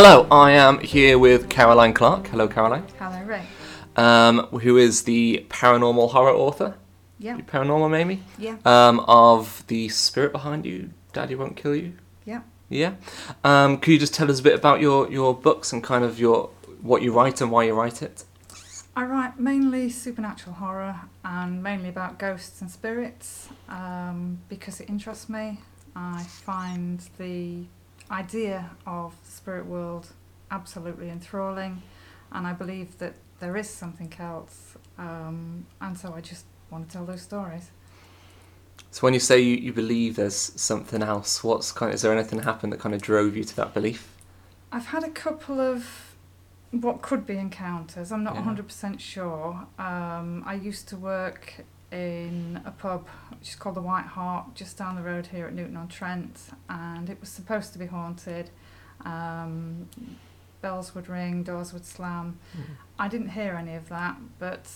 Hello, I am here with Caroline Clark. Hello, Caroline. Hello, Ray. Um, who is the paranormal horror author? Yeah, Paranormal, maybe? yeah, Um, of The Spirit Behind You, Daddy Won't Kill You? yeah. Yeah. Um, could you just tell us a bit about your, your books and kind of your what you write and why you write it? I write mainly supernatural horror and mainly about ghosts and spirits um, because it interests me. I find the idea of the spirit world absolutely enthralling, and I believe that there is something else, um, and so I just want to tell those stories. So when you say you, you believe there's something else, what's kind is there anything happened that kind of drove you to that belief? I've had a couple of what could be encounters. I'm not Yeah. 100% sure. Um, I used to work in a pub which is called the White Hart, just down the road here at Newton on Trent, and it was supposed to be haunted. Um, bells would ring, doors would slam. I didn't hear any of that, but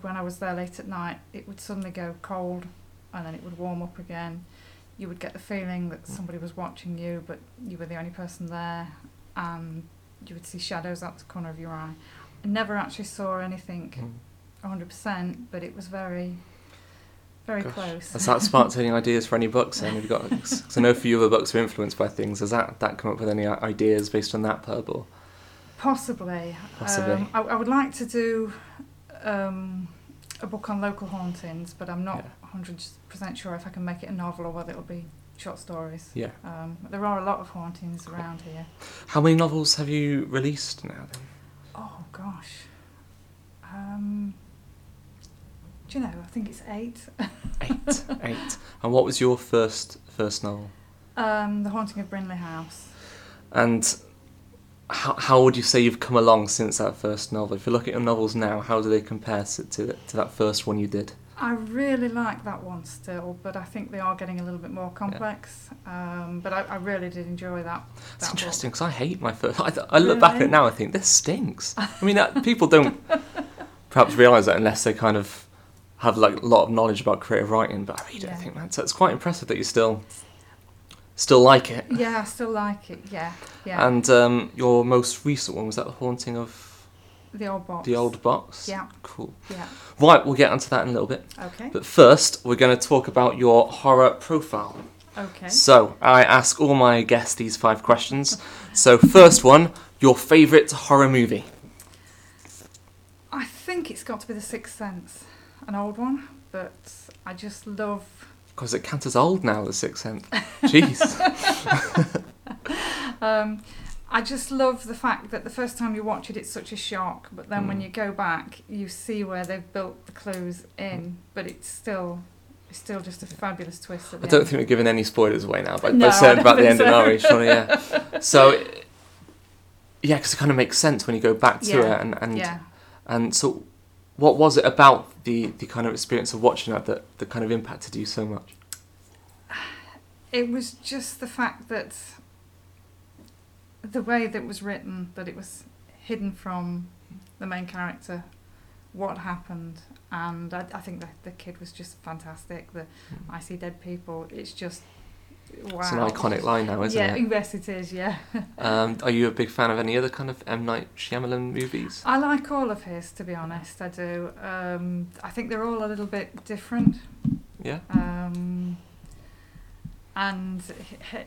when I was there late at night, it would suddenly go cold and then it would warm up again. You would get the feeling that somebody was watching you, but you were the only person there, and you would see shadows out the corner of your eye. I never actually saw anything Mm. 100%, but it was very, very Gosh. close. Has that sparked any ideas for any books? Have you got? Because I know a few other books are influenced by things. Has that that come up with any ideas based on that or? Possibly. Possibly. Um, I, I would like to do um, a book on local hauntings, but I'm not 100% sure if I can make it a novel or whether it'll be short stories. Yeah. Um, there are a lot of hauntings around here. How many novels have you released now? Then? Oh gosh. Um, do you know? I think it's eight. Eight, eight. And what was your first first novel? Um, the Haunting of Brinley House. And how how would you say you've come along since that first novel? If you look at your novels now, how do they compare to to, to that first one you did? I really like that one still, but I think they are getting a little bit more complex. Um, but I, I really did enjoy that. It's that interesting because I hate my first. I, I look back at it Really? now, I think this stinks. I mean, that, people don't perhaps realise that unless they kind of have like a lot of knowledge about creative writing. But I it, I Yeah. think that's it's quite impressive that you still still like it. Yeah, I still like it. Yeah, yeah. And um, your most recent one was that the haunting of the old box. the old box. Yeah, Cool. yeah. Right, we'll get onto that in a little bit. Okay. But first, we're going to talk about your horror profile. Okay. So, I ask all my guests these five questions. So, first one, your favourite horror movie? I think it's got to be the Sixth Sense, an old one, but I just love. Because it counts as old now, The Sixth Sense. Jeez. Um, I just love the fact that the first time you watch it, it's such a shock, but then when Mm. you go back, you see where they've built the clues in, but it's still. It's still just a fabulous twist I don't end. think we're giving any spoilers away now, but No, saying about the ending, so. are we? Surely, yeah. So, yeah, because it kind of makes sense when you go back to Yeah, it. And, and, yeah. and so, what was it about the, the kind of experience of watching that, that that kind of impacted you so much? It was just the fact that the way that it was written, that it was hidden from the main character, what happened, and I, I think that the kid was just fantastic. The hmm. I see dead people. It's just wow. It's an iconic line now, isn't yeah, it? yes, it is. Yeah, Um, are you a big fan of any other kind of M Night Shyamalan movies? I like all of his. To be honest, I do. Um, I think they're all a little bit different. Yeah. Um, and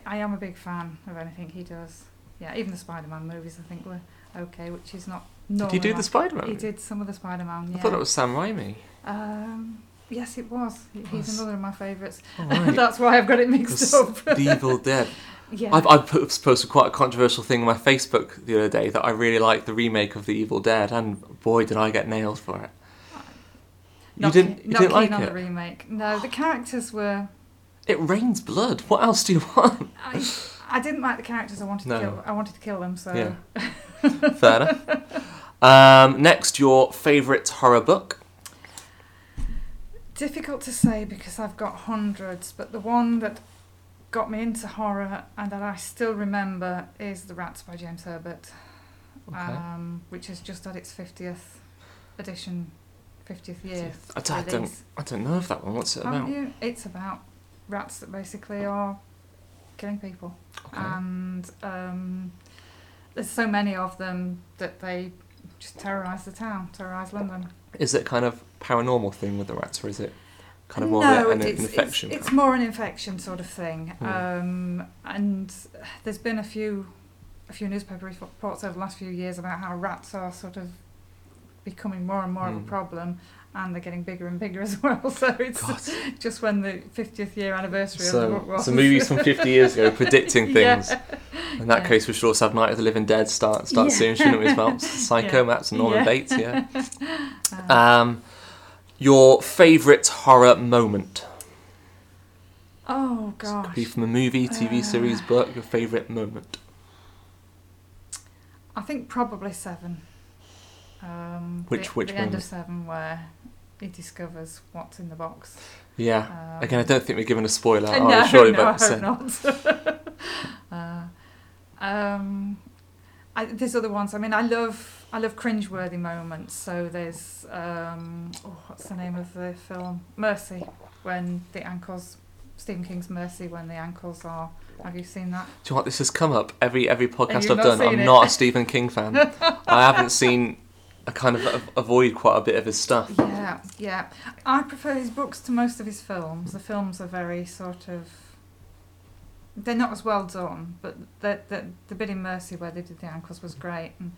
I am a big fan of anything he does. Yeah, even the Spider-Man movies I think were okay, which is not Did you do the Spider-Man? He did some of the Spider-Man. Yeah. I thought it was Sam Raimi. Um, yes, it was. He's Was- another of my favourites. Right. That's why I've got it mixed up. the Evil Dead. yeah. I've, put, posted quite a controversial thing on my Facebook the other day that I really like the remake of The Evil Dead, and boy, did I get nailed for it. You didn't, keen, you not didn't like on it? the remake. No, the characters were. It rains blood. What else do you want? I, I didn't like the characters. I wanted No. to kill. I wanted to kill them. So Yeah. Fair enough. Um, next, your favourite horror book? Difficult to say because I've got hundreds, but the one that got me into horror and that I still remember is The Rats by James Herbert, Okay. um, which has just had its 50th edition, 50th year. I, don't, I don't. I don't know if that one. What's it about? you? It's about rats that basically are killing people. Okay. And um, there's so many of them that they just terrorise the town, terrorise London. Is it kind of paranormal thing with the rats, or is it kind of more no, of an, it's, infection? It's, it's more an infection sort of thing. Hmm. Um, and there's been a few, a few newspaper reports over the last few years about how rats are sort of becoming more and more of Hmm. a problem, and they're getting bigger and bigger as well. So it's God. just when the 50th year anniversary of the So, was. so movies from 50 years ago predicting Yeah. things. In that Yeah. case, we should also have Night of the Living Dead start start Yeah. soon, shouldn't we? As well, Psycho, Yeah. Maps, and Norman Yeah. Bates. Yeah. Uh, Um, your favourite horror moment? oh This Could be from a movie, TV Uh, series, book. Your favourite moment? I think probably seven. Um, Which- the, which the end of seven where he discovers what's in the box. Yeah. Um, Again, I don't think we're giving a spoiler. No, surely, no, I hope not. uh, um, I, there's other ones. I mean, I love I love cringeworthy moments. So there's um, oh, what's the name of the film? Misery, when the ankles. Stephen King's Misery, when the ankles are. Have you seen that? Do you know what? This has come up every every podcast I've done. I'm it? not a Stephen King fan. I haven't seen. I kind of avoid quite a bit of his stuff. Yeah, yeah. I prefer his books to most of his films. The films are very sort of. They're not as well done, but the the the bit in Misery where they did the ankles was great, and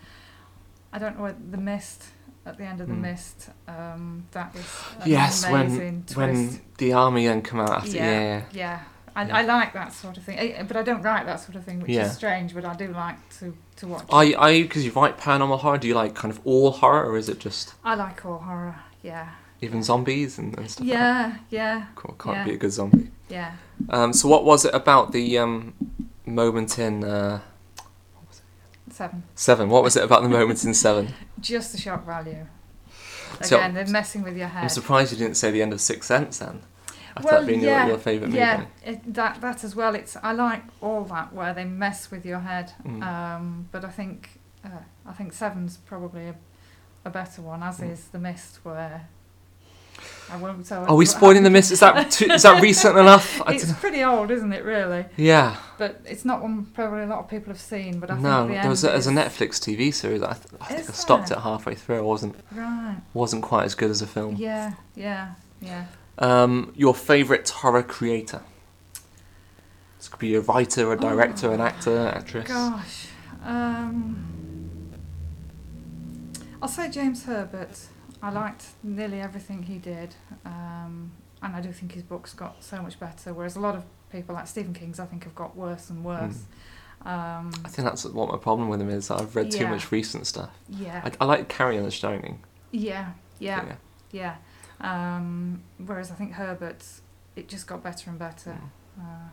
I don't know what the mist at the end of the Mm. mist. Um, that was an Yes, when amazing twist. when the army then come out after. Yeah. Yeah. yeah. Yeah. I, Yeah. I like that sort of thing, but I don't write that sort of thing, which Yeah. is strange. But I do like to, to watch. Are you, are you because you write paranormal horror? Do you like kind of all horror, or is it just I like all horror. Yeah, even zombies and, and stuff? Like yeah, yeah. Cool. Can't yeah. be a good zombie. yeah. Um, so what was it about the um, moment in uh, Seven. Seven? What was it about the moment in Seven? Just the shock value. So- Again, they're messing with your head. I'm surprised you didn't say the end of Sixth Sense then. After Well, that being yeah, your, your favourite movie. yeah, it, that that as well. It's I like all that where they mess with your head. Mm. Um, but I think uh, I think Seven's probably a, a better one, as Mm. is The Mist, where I won't tell. Are we spoiling the mist? Is that too, is that recent enough? It's pretty old, isn't it? Really, yeah. but it's not one probably a lot of people have seen. But I No, think the there was a, there's a Netflix TV series. I, th- I think I stopped it halfway through. I wasn't Right. wasn't quite as good as a film. Yeah. Yeah. Yeah. Um, your favourite horror creator? This could be a writer, a director, an actor, actress. Gosh. Um, I'll say James Herbert. I liked nearly everything he did. Um, and I do think his books got so much better, whereas a lot of people like Stephen King's I think have got worse and worse. Um, I think that's what my problem with him is. I've read too much recent stuff. yeah, I, I like Carrie and the Shining. yeah, yeah, but yeah. Um, whereas I think Herbert's, it just got better and better. Uh,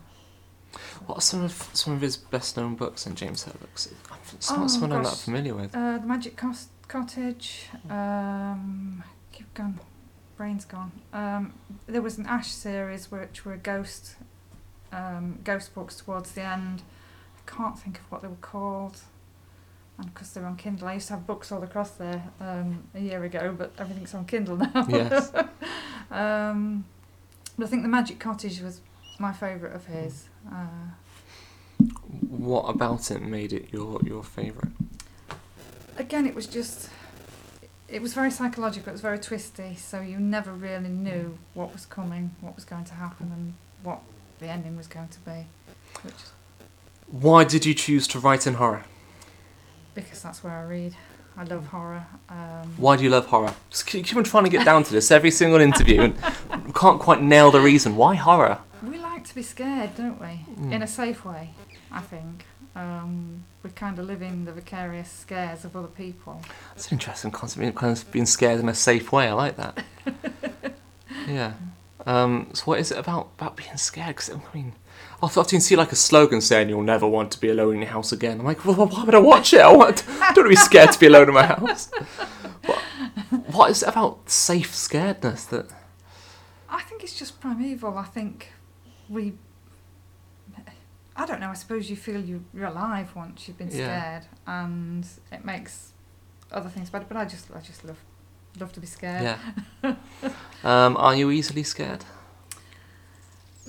What are some of some of his best known books in James Herbert? 'Cause It's Oh, not someone I'm that familiar with. Uh, the Magic Cos- Cottage. Um, keep gone. Brain's gone. Um, there was an Ash series which were ghost, um, ghost books towards the end. I can't think of what they were called. And because they're on Kindle, I used to have books all across there um, a year ago, but everything's on Kindle now. Yes. um, but I think the Magic Cottage was my favourite of his. Uh, What about it made it your your favourite? again, it was just. It was very psychological. It was very twisty. So you never really knew what was coming, what was going to happen, and what the ending was going to be. Which, Why did you choose to write in horror? Because that's where I read. I love horror. Um, Why do you love horror? Just keep, keep on trying to get down to this every single interview, and can't quite nail the reason. Why horror? We like to be scared, don't we? Mm. In a safe way, I think. Um, we kind of live in the vicarious scares of other people. It's an interesting concept. being- Kind of being scared in a safe way. I like that. yeah. Um, so what is it about about being scared? Because I mean, I've see like a slogan saying "You'll never want to be alone in your house again." I'm like, well, why would I watch it? I, want, I don't want to be scared to be alone in my house. What, what is it about safe scaredness that? I think it's just primeval. I think we. I don't know. I suppose you feel you, you're alive once you've been Yeah. scared, and it makes other things better. But I just, I just love, love to be scared. Yeah. um, are you easily scared?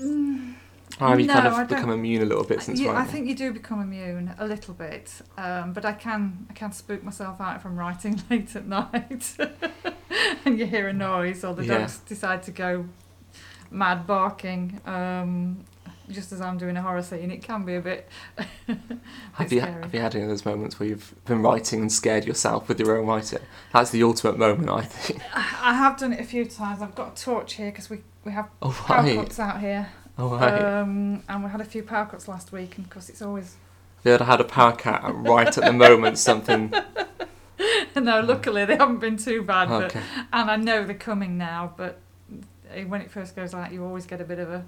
Mm, Or have you kind No, I of don't- become immune a little bit since You- I think you do become immune a little bit, um, but I can I can spook myself out from writing late at night, and you hear a noise or the Yeah. dogs decide to go mad barking. Um, just as I'm doing a horror scene, it can be a bit. Have bit you, scary. have you had any of those moments where you've been writing and scared yourself with your own writing? That's the ultimate moment, I think. I have done it a few times. I've got a torch here because we we have Oh, power right. cuts out here, Oh, right. um, and we had a few power cuts last week, and of course it's always. They had had a power and right at the moment something. no, luckily they haven't been too bad, but Okay. and I know they're coming now, but eh, when it first goes out, you always get a bit of a,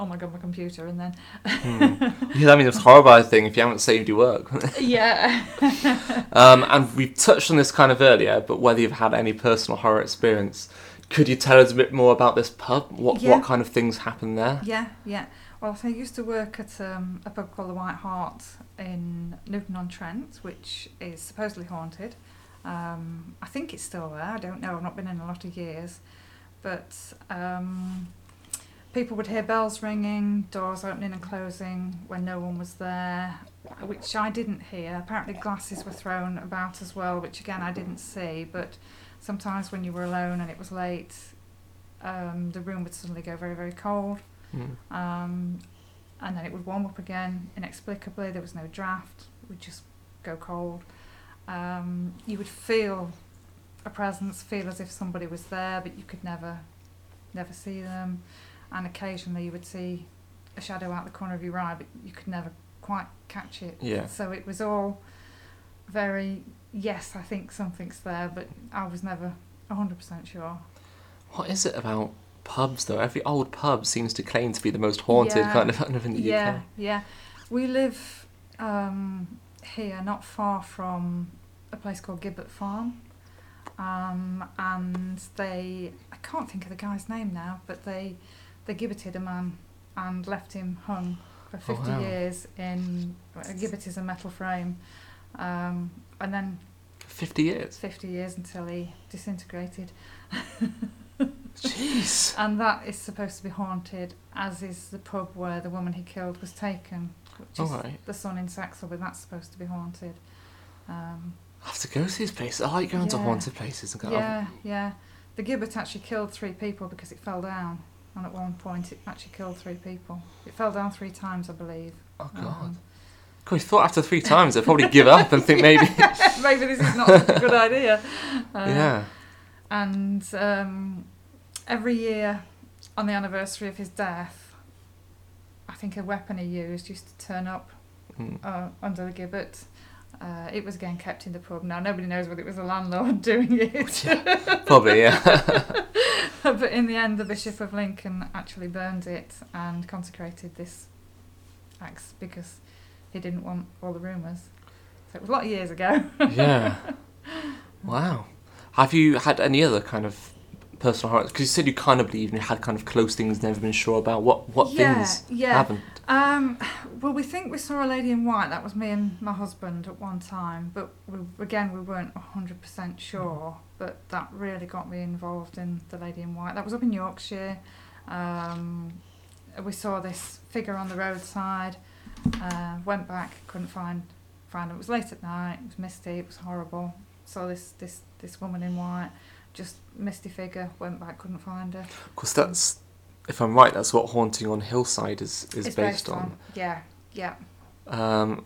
oh my god, my computer, and then Hmm. Yeah, I mean, it's a horrible thing if you haven't saved your work. yeah, um, and we've touched on this kind of earlier, but whether you've had any personal horror experience, could you tell us a bit more about this pub? What Yeah. what kind of things happen there? yeah, yeah. Well, so I used to work at um, a pub called the White Hart in Newton on Trent, which is supposedly haunted. Um, I think it's still there. I don't know. I've not been in a lot of years, but um, people would hear bells ringing, doors opening and closing when no one was there, which I didn't hear. Apparently, glasses were thrown about as well, which again I didn't see. But sometimes when you were alone and it was late, um, the room would suddenly go very, very cold, Hmm. um, and then it would warm up again inexplicably. There was no draft; it would just go cold. Um, you would feel a presence, feel as if somebody was there, but you could never, never see them. And occasionally, you would see a shadow out the corner of your eye, but you could never quite catch it. Yeah. So it was all very yes, I think something's there, but I was never hundred percent sure. What is it about pubs though? Every old pub seems to claim to be the most haunted Yeah. kind of kind of in the yeah, UK. yeah. yeah. We live um, here, not far from a place called Gibbet Farm, um, and they I can't think of the guy's name now, but they they gibbeted a man and left him hung for Oh, 50 wow. years in a gibbet is a metal frame, um, and then Fifty years. 50 years until he disintegrated. Jeez. And that is supposed to be haunted, as is the pub where the woman he killed was taken, which is Alright. the Sun in Saxilby. That's supposed to be haunted. Um, I have to go to these places. I like going to haunted places and go. yeah, yeah. The gibbet actually killed three people because it fell down. And at one point, it actually killed three people. It fell down three times, I believe. Oh god. Um, God, thought after three times they'd probably give up and think maybe. maybe this is not such a good idea. Uh, yeah. And um, every year on the anniversary of his death, I think a weapon he used used to turn up Mm. uh, under the gibbet. Uh, it was again kept in the pub. Now nobody knows whether it was the landlord doing it, Probably, yeah. but in the end, the Bishop of Lincoln actually burned it and consecrated this axe because he didn't want all the rumours. So it was a lot of years ago. yeah. Wow. Have you had any other kind of personal horror? Because you said you kind of believe and you had kind of close things, never been sure about what what yeah, things yeah. happened. Um, well, we think we saw a lady in white. That was me and my husband at one time, but we, again, we weren't hundred percent sure. But that really got me involved in the lady in white. That was up in Yorkshire. Um, we saw this figure on the roadside. Uh, went back, couldn't find find it. It was late at night. It was misty. It was horrible. Saw this this this woman in white, just misty figure. Went back, couldn't find her. Because that's, if I'm right, that's what Haunting on Hillside is, is it's based, on. Yeah, yeah. Um,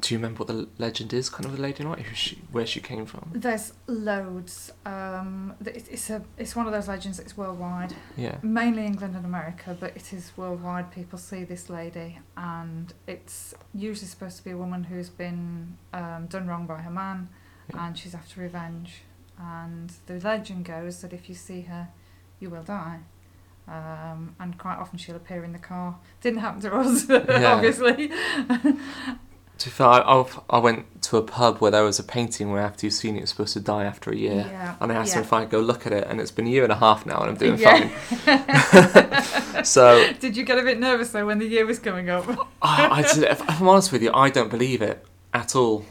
do you remember what the legend is, kind of the lady in who she, where she came from? There's loads. Um, it's a it's one of those legends that's worldwide, Yeah. mainly England and America, but it is worldwide. People see this lady, and it's usually supposed to be a woman who's been um, done wrong by her man, Yeah. and she's after revenge. And the legend goes that if you see her, you will die. Um, and quite often she'll appear in the car. Didn't happen to us, Yeah. obviously. To be fair, I, I, went to a pub where there was a painting where after you've seen it, it's supposed to die after a year. Yeah. And I asked yeah. them if I could go look at it, and it's been a year and a half now, and I'm doing Yeah. fine. so Did you get a bit nervous though when the year was coming up? I, I just- if I'm honest with you, I don't believe it at all.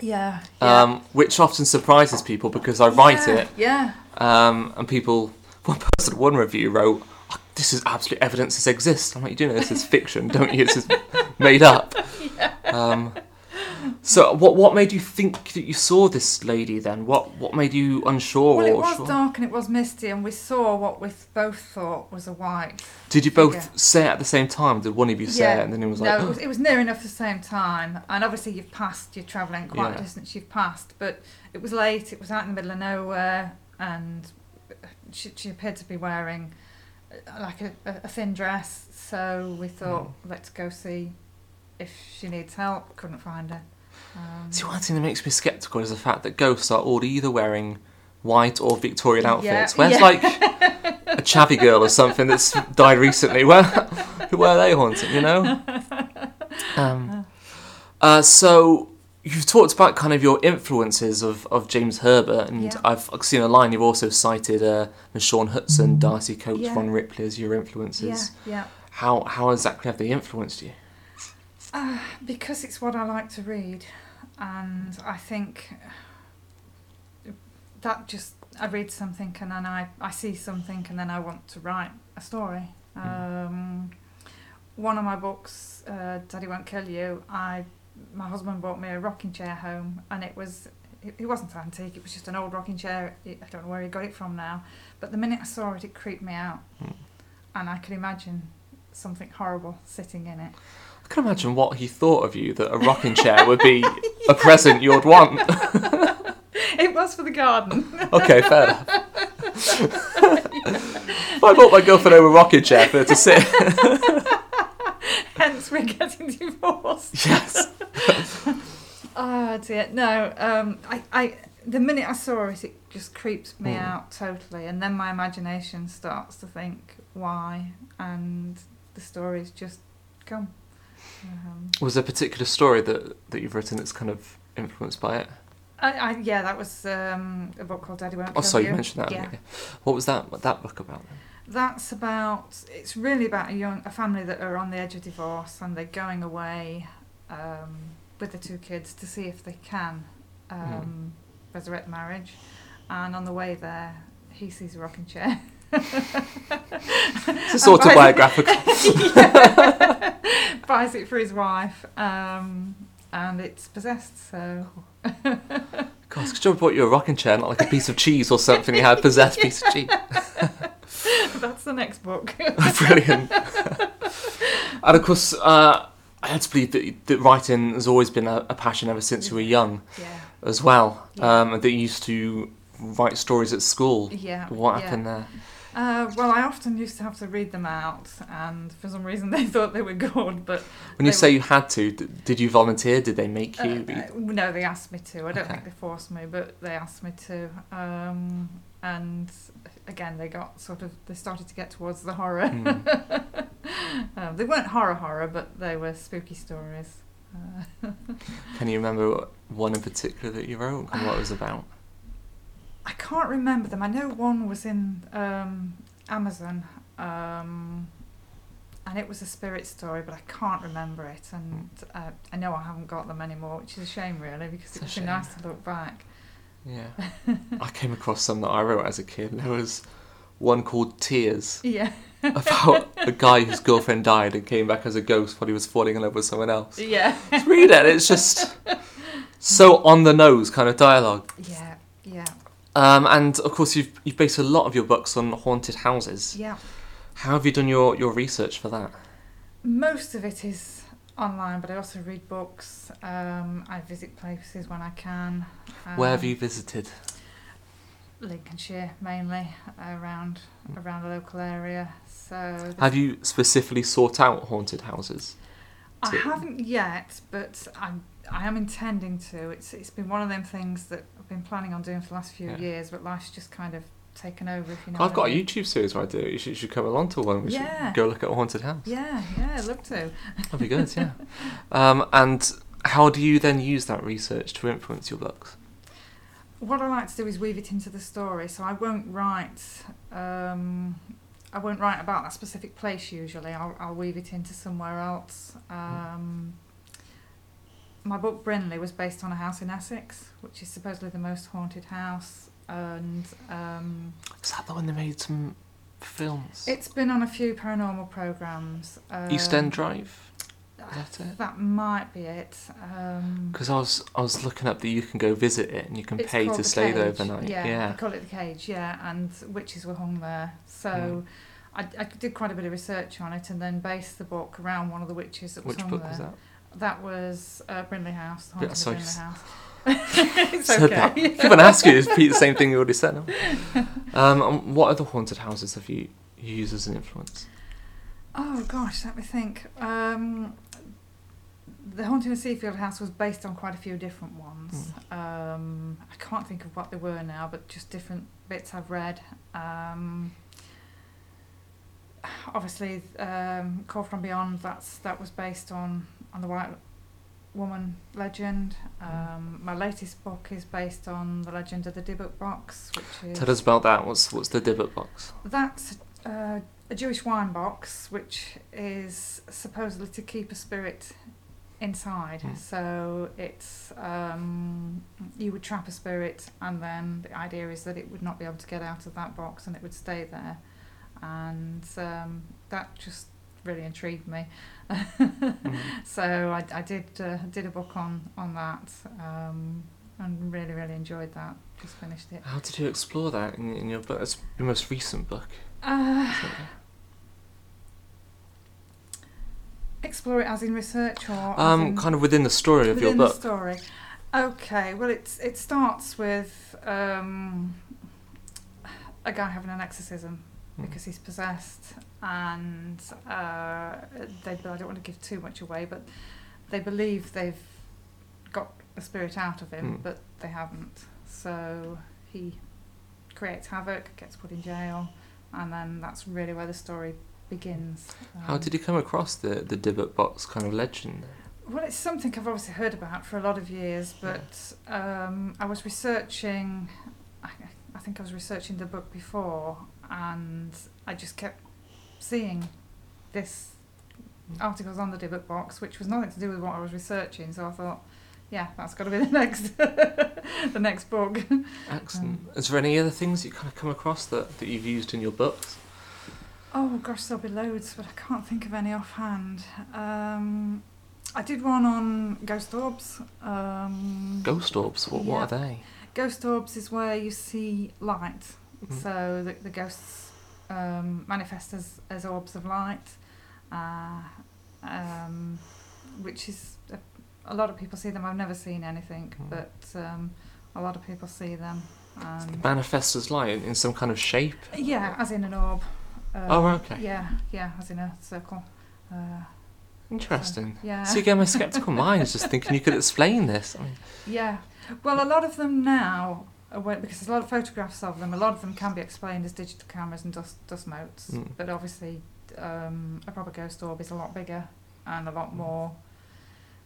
Yeah. Um, which often surprises people because I write yeah, it, Yeah. um, and people. One person, one review wrote, "I- this is absolute evidence this exists. I'm like, you do know this is fiction, don't you? This is made up. Um, so, what what made you think that you saw this lady then? What what made you unsure Well, it or was sure? dark and it was misty, and we saw what we both thought was a white. Did you both figure. say it at the same time? Did one of you say Yeah. it and then it was no, like, it was, it was near enough the same time, and obviously you've passed. You're travelling quite Yeah. a distance. You've passed, but it was late. It was out in the middle of nowhere, and she, she appeared to be wearing like a, a thin dress. So we thought, Mm. let's go see if she needs help. Couldn't find her. Um, See, one thing that makes me sceptical is the fact that ghosts are all either wearing white or Victorian outfits. Where's yeah. like a chavvy girl or something that's died recently? Where, where are they haunting? You know. Um, uh, so you've talked about kind of your influences of, of James Herbert, and Yeah. I've seen a line you've also cited uh, Shaun Hutson, Darcy Coates, Yeah. Ron Ripley as your yeah, influences. yeah. How how exactly have they influenced you? Uh, because it's what I like to read, and I think that just I read something and then I, I see something and then I want to write a story. Um, one of my books, uh, Daddy Won't Kill You, I my husband bought me a rocking chair home and it was it, it wasn't antique, it was just an old rocking chair. It, I don't know where he got it from now, but the minute I saw it, it creeped me out, Hmm. and I could imagine something horrible sitting in it. I can imagine what he thought of you that a rocking chair would be a present you'd want. It was for the garden. okay, fair enough. I bought my girlfriend over a rocking chair for her to sit. Hence, we're getting divorced. yes. Oh it. no. Um, I, I, the minute I saw it, it just creeps me Mm. out totally, and then my imagination starts to think why, and the stories just come. Um, Was there a particular story that, that you've written that's kind of influenced by it? I, I, yeah, that was um, a book called Daddy Won't Oh, Kill sorry, You. you mentioned that. Yeah. What was that? What that book about? Then? That's about. It's really about a young, a family that are on the edge of divorce, and they're going away um, with the two kids to see if they can um, resurrect marriage. And on the way there, he sees a rocking chair. It's this autobiographical. Yeah. Buys it for his wife, um, and it's possessed. So Gosh, could you have bought you a rocking chair, not like a piece of cheese or something? You had a possessed piece of cheese. that's the next book. Brilliant. and of course, uh, I had to believe that, that writing has always been a, a passion ever since you were young yeah, as well. Yeah. Um, that you used to write stories at school. yeah. What happened there? Uh, well, I often used to have to read them out, and for some reason they thought they were good. But When you say were- you had to, d- did you volunteer? Did they make uh, you? uh, no, they asked me to. I don't Okay. think they forced me, but they asked me to. Um, and again, they got sort of they started to get towards the horror. Hmm. um, they weren't horror horror, but they were spooky stories. Uh, Can you remember one in particular that you wrote and what it was about? I can't remember them. I know one was in um, Amazon, um, and it was a spirit story, but I can't remember it. And uh, I know I haven't got them anymore, which is a shame, really, because It's it would be nice to look back. Yeah. I came across some that I wrote as a kid. There was one called Tears Yeah, about a guy whose girlfriend died and came back as a ghost while he was falling in love with someone else. yeah, Just read it. It's just so on the nose kind of dialogue. yeah, yeah, Um, and of course, you've you've based a lot of your books on haunted houses. yeah. How have you done your, your research for that? Most of it is online, but I also read books. Um, I visit places when I can. Where have Um, you visited? Lincolnshire mainly around around the local area. So Have you specifically sought out haunted houses? I haven't yet, but I'm I am intending to. It's it's been one of them things that I've been planning on doing for the last few Yeah. years, but life's just kind of taken over. If you know. I've got a. YouTube series where I do. You should, you should come along to one. We Yeah. should go look at a haunted house. Yeah, yeah, I'd love to. That'd be good, yeah. Um, and how do you then use that research to influence your books? What I like to do is weave it into the story, so I won't write. Um, I won't write about that specific place usually. I'll, I'll weave it into somewhere else. Um, my book Brinley was based on a house in Essex, which is supposedly the most haunted house, and um, Is that the one they made some films? It's been on a few paranormal programs. Um, East End Drive. Is that it? That might be it. Um, Because I was I was looking up that you can go visit it and you can pay to the stay there overnight. Yeah, Yeah. they call it the cage. Yeah, and witches were hung there. So. Mm. I, I did quite a bit of research on it and then based the book around one of the witches that was Which hung book there. was that? That was uh, Brinley House. The Yeah, Haunting of Brinley House. it's Said okay. that. Keep on asking, it's repeat the same thing you already said. Um, what other haunted houses have you you used as an influence? Oh gosh, let me think. Um, the Haunting of Seafield House was based on quite a few different ones. Um, I can't think of what they were now, but just different bits I've read. Um, obviously, um, Call from Beyond. That's that was based on on the White Woman legend. Um, my latest book is based on the legend of the Dybbuk box, which is Tell us about that. What's what's the Dybbuk box? that's uh, a Jewish wine box, which is supposedly to keep a spirit inside. Mm. So it's um, you would trap a spirit, and then the idea is that it would not be able to get out of that box, and it would stay there. And um, that just really intrigued me. Mm. So I, I did uh, did a book on on that, um, and really really enjoyed that. Just finished it. How did you explore that in, in your book? It's your most recent book. Uh, explore it as in research or Um, in kind of within the story of your book. within the story. Okay, well it's it starts with um, a guy having an exorcism Mm. because he's possessed, and uh, they I don't want to give too much away, but they believe they've got the spirit out of him, Mm. but they haven't. So he creates havoc, gets put in jail, and then that's really where the story begins. How Um, did you come across the the Dybbuk box kind of legend? Well, it's something I've obviously heard about for a lot of years, but um, I was researching. I, I think I was researching the book before, and I just kept seeing this articles on the Dybbuk box, which was nothing to do with what I was researching. So I thought, yeah, that's got to be the next, the next book. Excellent. Um, Is there any other things you kind of come across that, that you've used in your books? Oh gosh, there'll be loads, but I can't think of any offhand. Um, I did one on ghost orbs. Um, Ghost orbs. What what are they? Ghost orbs is where you see light. Mm. So the, the ghosts um, manifest as, as orbs of light, uh, um, which is a, a lot of people see them. I've never seen anything, Mm. but um, a lot of people see them. And Manifest as light in some kind of shape. yeah, as in an orb. Oh, okay. Yeah, yeah, as in a circle. Uh, Interesting. yeah. So again, my skeptical mind is just thinking you could explain this. I mean, Yeah. Well, a lot of them now, wa- because there's a lot of photographs of them, a lot of them can be explained as digital cameras and dust, dust motes. Mm. But obviously, um, a proper ghost orb is a lot bigger and a lot Mm. more,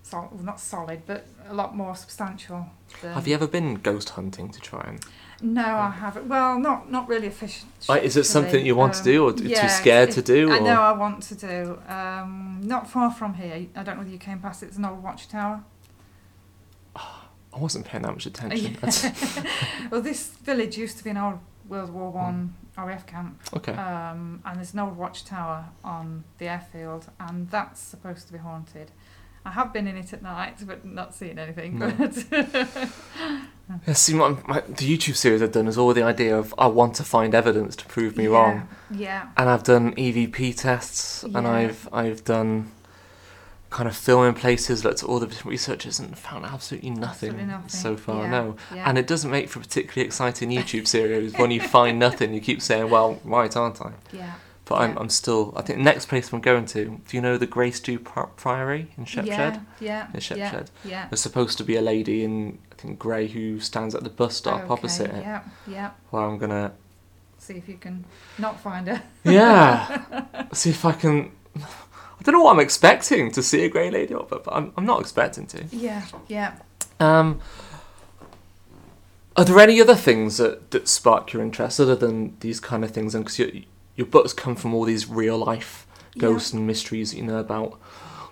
sol- well, not solid, but a lot more substantial. Have you ever been ghost hunting to try and? No, I haven't. Well, not not really officially. Like, is it something you want to do, or t- too scared to do, I know I want to do. Um, not far from here. I don't know whether you came past it. It's an old watchtower. I wasn't paying that much attention. Well, this village used to be an old World War One RAF camp, okay. um, and there's an old watchtower on the airfield, and that's supposed to be haunted. I have been in it at night, but not seen anything. No. But Yeah, see, my, my, the YouTube series I've done is all the idea of I want to find evidence to prove me yeah, wrong, Yeah, and I've done EVP tests, and I've I've done kind of filming places, looked at all the different researchers, and found absolutely nothing, Absolutely nothing. so far. Yeah, No, yeah. and it doesn't make for a particularly exciting YouTube series when you find nothing. You keep saying, "Well, right, aren't I?" yeah, But I'm, I'm still. I think the next place I'm going to. Do you know the Grace Dieu Pri- Priory in Shepshed? yeah, yeah, In Shepshed. yeah, yeah. There's supposed to be a lady in I think grey who stands at the bus oh, stop Okay, opposite it. Yeah, yeah. Where I'm gonna See if you can not find her. yeah see if I can. I don't know what I'm expecting to see a grey lady up, but I'm I'm not expecting to. Yeah, yeah. Um, are there any other things that, that spark your interest other than these kind of things? And because your your books come from all these real life ghosts and mysteries that you know about.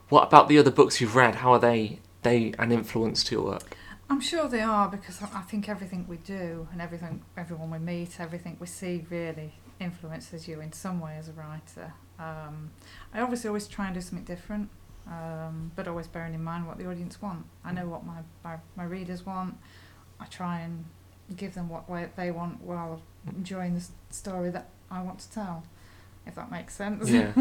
What about the other books you've read? How are they they an influence to your work? I'm sure they are because I I think everything we do and everything, everyone we meet, everything we see really influences you in some way as a writer. Um, I obviously always try and do something different, um, but always bearing in mind what the audience want. I know what my, my, my readers want. I try and give them what they want while enjoying the story that I want to tell, if that makes sense. Yeah.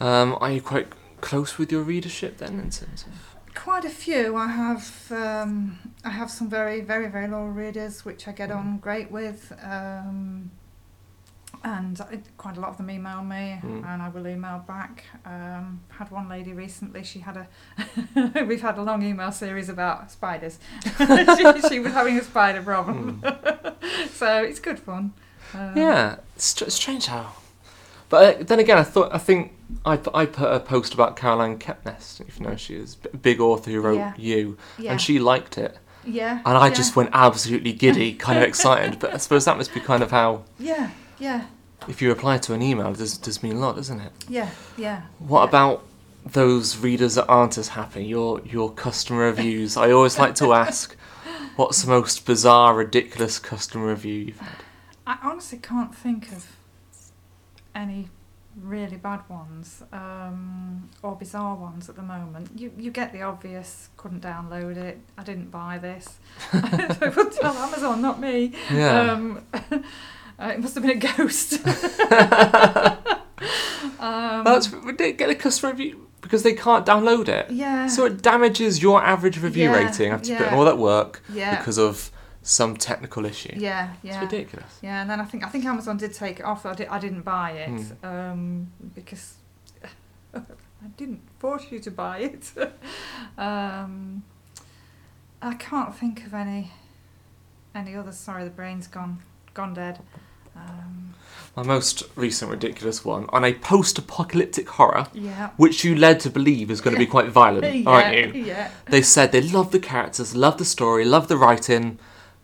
Um, are you quite close with your readership then, in terms of? Quite a few. I have um, I have some very very very loyal readers, which I get on great with, um, and quite a lot of them email me, Mm. and I will email back. Um, had one lady recently. She had a we've had a long email series about spiders. she, she was having a spider problem, so it's good fun. Um, Yeah, str- strange how. But uh, then again, I thought I think I put, I put a post about Caroline Kepnes, if you know she is a big author who wrote Yeah. You, yeah, and she liked it, yeah, and I yeah, just went absolutely giddy, kind of excited. But I suppose that must be kind of how, yeah, yeah, if you reply to an email, it does does mean a lot, doesn't it? yeah, yeah. What Yeah. about those readers that aren't as happy? Your your customer reviews. I always like to ask, what's the most bizarre, ridiculous customer review you've had? I honestly can't think of any really bad ones um, or bizarre ones at the moment. You you get the obvious. Couldn't download it. I didn't buy this. I would tell Amazon, not me. Yeah. Um, uh, it must have been a ghost. um, That's. Get a customer review because they can't download it. yeah. So it damages your average review Yeah, rating after putting yeah. all that work yeah. because of some technical issue. yeah. It's Yeah. ridiculous. Yeah, and then I think I think Amazon did take it off. I, di- I didn't buy it Hmm. um, because I didn't force you to buy it. um, I can't think of any any others. Sorry, the brain's gone gone dead. Um, My most recent ridiculous one on a post-apocalyptic horror, yeah. which you led to believe is going to be quite violent, yeah, aren't you? Yeah. They said they loved the characters, loved the story, loved the writing,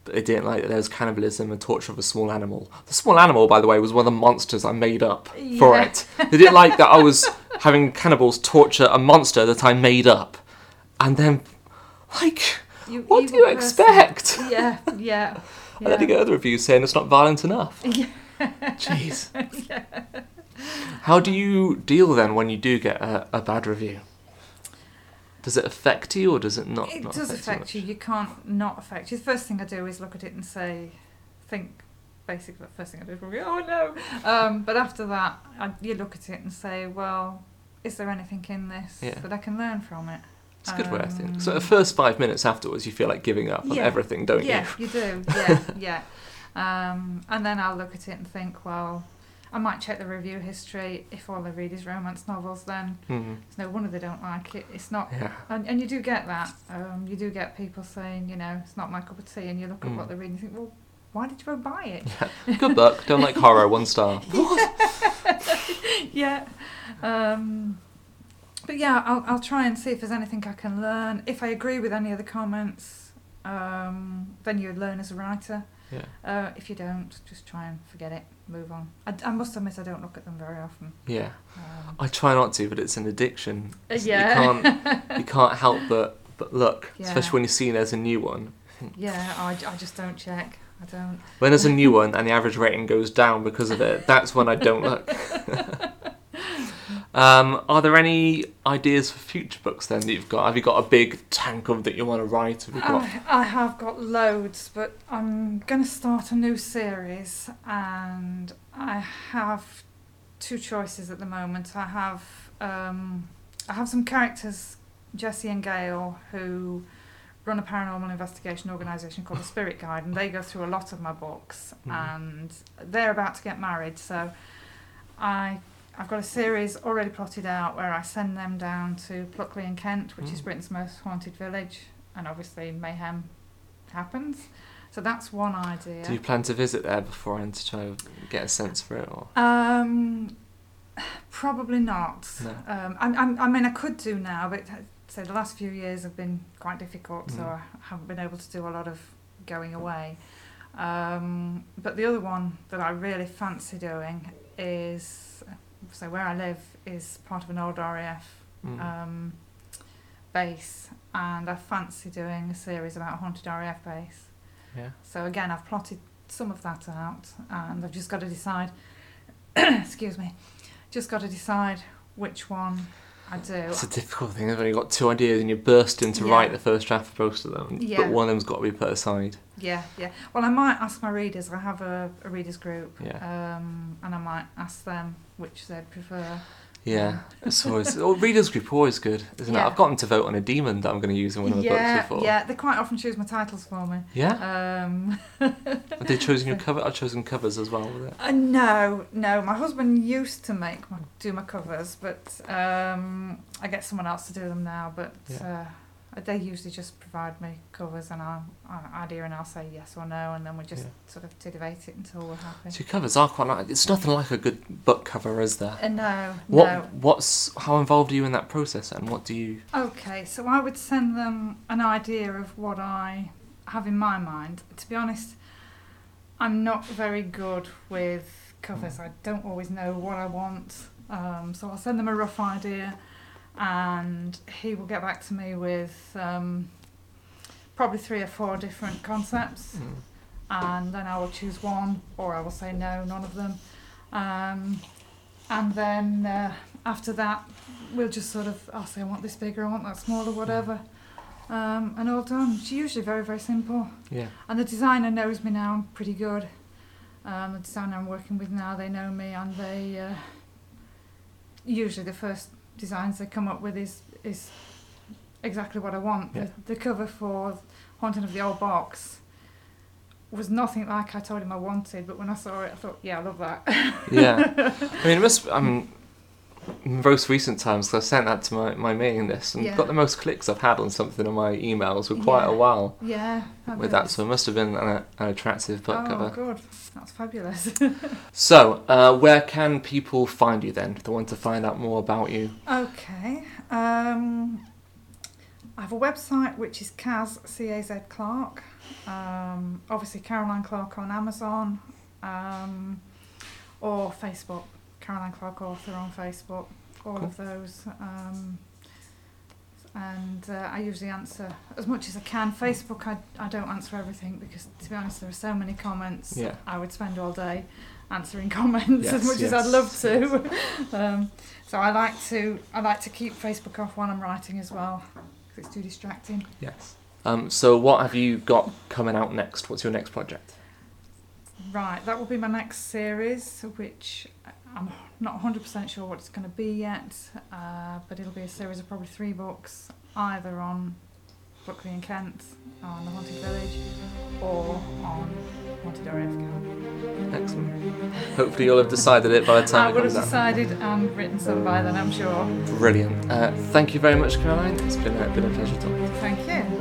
but they didn't like that there was cannibalism and torture of a small animal. The small animal, by the way, was one of the monsters I made up for it. They didn't like that I was having cannibals torture a monster that I made up. And then, like, You what do you person. expect? Yeah, yeah. Then you yeah. get other reviews saying it's not violent enough. Yeah. Jeez. How do you deal then when you do get a, a bad review? Does it affect you or does it not? It not does affect affect you. You can't not affect you. The first thing I do is look at it and say, think. Basically, the first thing I do is probably, oh no. Um, but after that, I, you look at it and say, well, is there anything in this Yeah. that I can learn from it? It's a good way, I think. So Um, the first five minutes afterwards, you feel like giving up on Yeah. everything, don't yeah, you? Yeah, you do. Yeah, yeah. Um, and then I'll look at it and think, well, I might check the review history. If all they read is romance novels, then Mhm. it's no wonder they don't like it. It's not Yeah. And, and you do get that. Um, you do get people saying, you know, it's not my cup of tea, and you look at Mm. what they're reading and you think, well, why did you go buy it? Good book. Don't like horror. One star. yeah. Um, but yeah, I'll, I'll try and see if there's anything I can learn. If I agree with any of the comments, um, then you learn as a writer. Yeah. Uh, if you don't, just try and forget it, move on. I, I must admit, I don't look at them very often. Yeah. Um, I try not to, but it's an addiction. Uh, yeah. You can't. You can't help but but look, Yeah. especially when you see there's a new one. yeah, I, I just don't check. I don't. When there's a new one and the average rating goes down because of it, that's when I don't look. um, are there any ideas for future books then that you've got? Have you got a big tank of that you want to write? Have got? I, I have got loads, but I'm going to start a new series, and I have two choices at the moment. I have um, I have some characters, Jesse and Gail, who run a paranormal investigation organisation called the Spirit Guide, and they go through a lot of my books, Mhm. and they're about to get married, so I. I've got a series already plotted out where I send them down to Pluckley in Kent, which is Mm. Britain's most haunted village, and obviously mayhem happens. So that's one idea. Do you plan to visit there beforehand to try and get a sense for it? Or Um, probably not. No. Um, I, I, I mean, I could do now, but so the last few years have been quite difficult, so Mm. I haven't been able to do a lot of going away. Um, but the other one that I really fancy doing is so where I live is part of an old RAF Mm. um, base, and I fancy doing a series about a haunted RAF base. Yeah. So again, I've plotted some of that out, and I've just got to decide. excuse me, just got to decide which one I do. It's a difficult thing. I've only got two ideas, and you burst in to Yeah. write the first draft for both of them. Yeah. But one of them's got to be put aside. Yeah, yeah. Well, I might ask my readers. I have a, a readers group, Yeah. um, and I might ask them which they'd prefer. Yeah. It's always. oh, readers group always good, isn't it? I've got them to vote on a demon that I'm going to use in one of the yeah, books before. yeah. They quite often choose my titles for me. Yeah. Um, Have they chosen your cover? I've chosen covers as well with it. Uh, no, no. My husband used to make my, do my covers, but um, I get someone else to do them now. But uh, they usually just provide me covers, and I'll, I idea, and I'll say yes or no, and then we just Yeah. sort of debate it until we're happy. So your covers are quite nice. It's nothing like a good book cover, is there? Uh, no, What no. what's how involved are you in that process and what do you Okay, so I would send them an idea of what I have in my mind. To be honest, I'm not very good with covers. I don't always know what I want. Um, so I'll send them a rough idea and he will get back to me with um, probably three or four different concepts and then I will choose one or I will say no, none of them. Um, and then uh, after that, we'll just sort of, I'll say I want this bigger, I want that smaller, whatever. Um, and all done. It's usually very, very simple. yeah And the designer knows me now I'm pretty good. Um, the designer I'm working with now, they know me and they, uh, usually the first designs they come up with is, is exactly what I want. Yeah. The, the cover for Haunting of the Old Box was nothing like I told him I wanted, but when I saw it, I thought, yeah, I love that. yeah I mean it must I mean most recent times 'cause I sent that to my, my mailing list and Yeah. got the most clicks I've had on something in my emails for quite a while yeah. with that so it must have been an, an attractive book cover. oh, cover good. That's fabulous. so uh, where can people find you then if they want to find out more about you okay. Um, I have a website which is Caz C A Z Clark. Um, obviously Caroline Clark on Amazon, um, or Facebook. Caroline Clark author on Facebook. All Cool. of those. Um, and uh, I usually answer as much as I can. Facebook, I, I don't answer everything because, to be honest, there are so many comments. Yeah. I would spend all day answering comments as Yes, much as I'd love to. um, so I like to I like to keep Facebook off while I'm writing as well because it's too distracting. yes um, so what have you got coming out next what's your next project Right, that will be my next series, which I'm not 100% sure what it's going to be yet, uh, but it'll be a series of probably three books, either on Buckley and Kent, on the Haunted Village, or on Haunted Camp. excellent hopefully you'll have decided it by the time I it would have out decided and written some by then, I'm sure. brilliant uh, thank you very much Caroline it's been a, been a pleasure talking Thank you.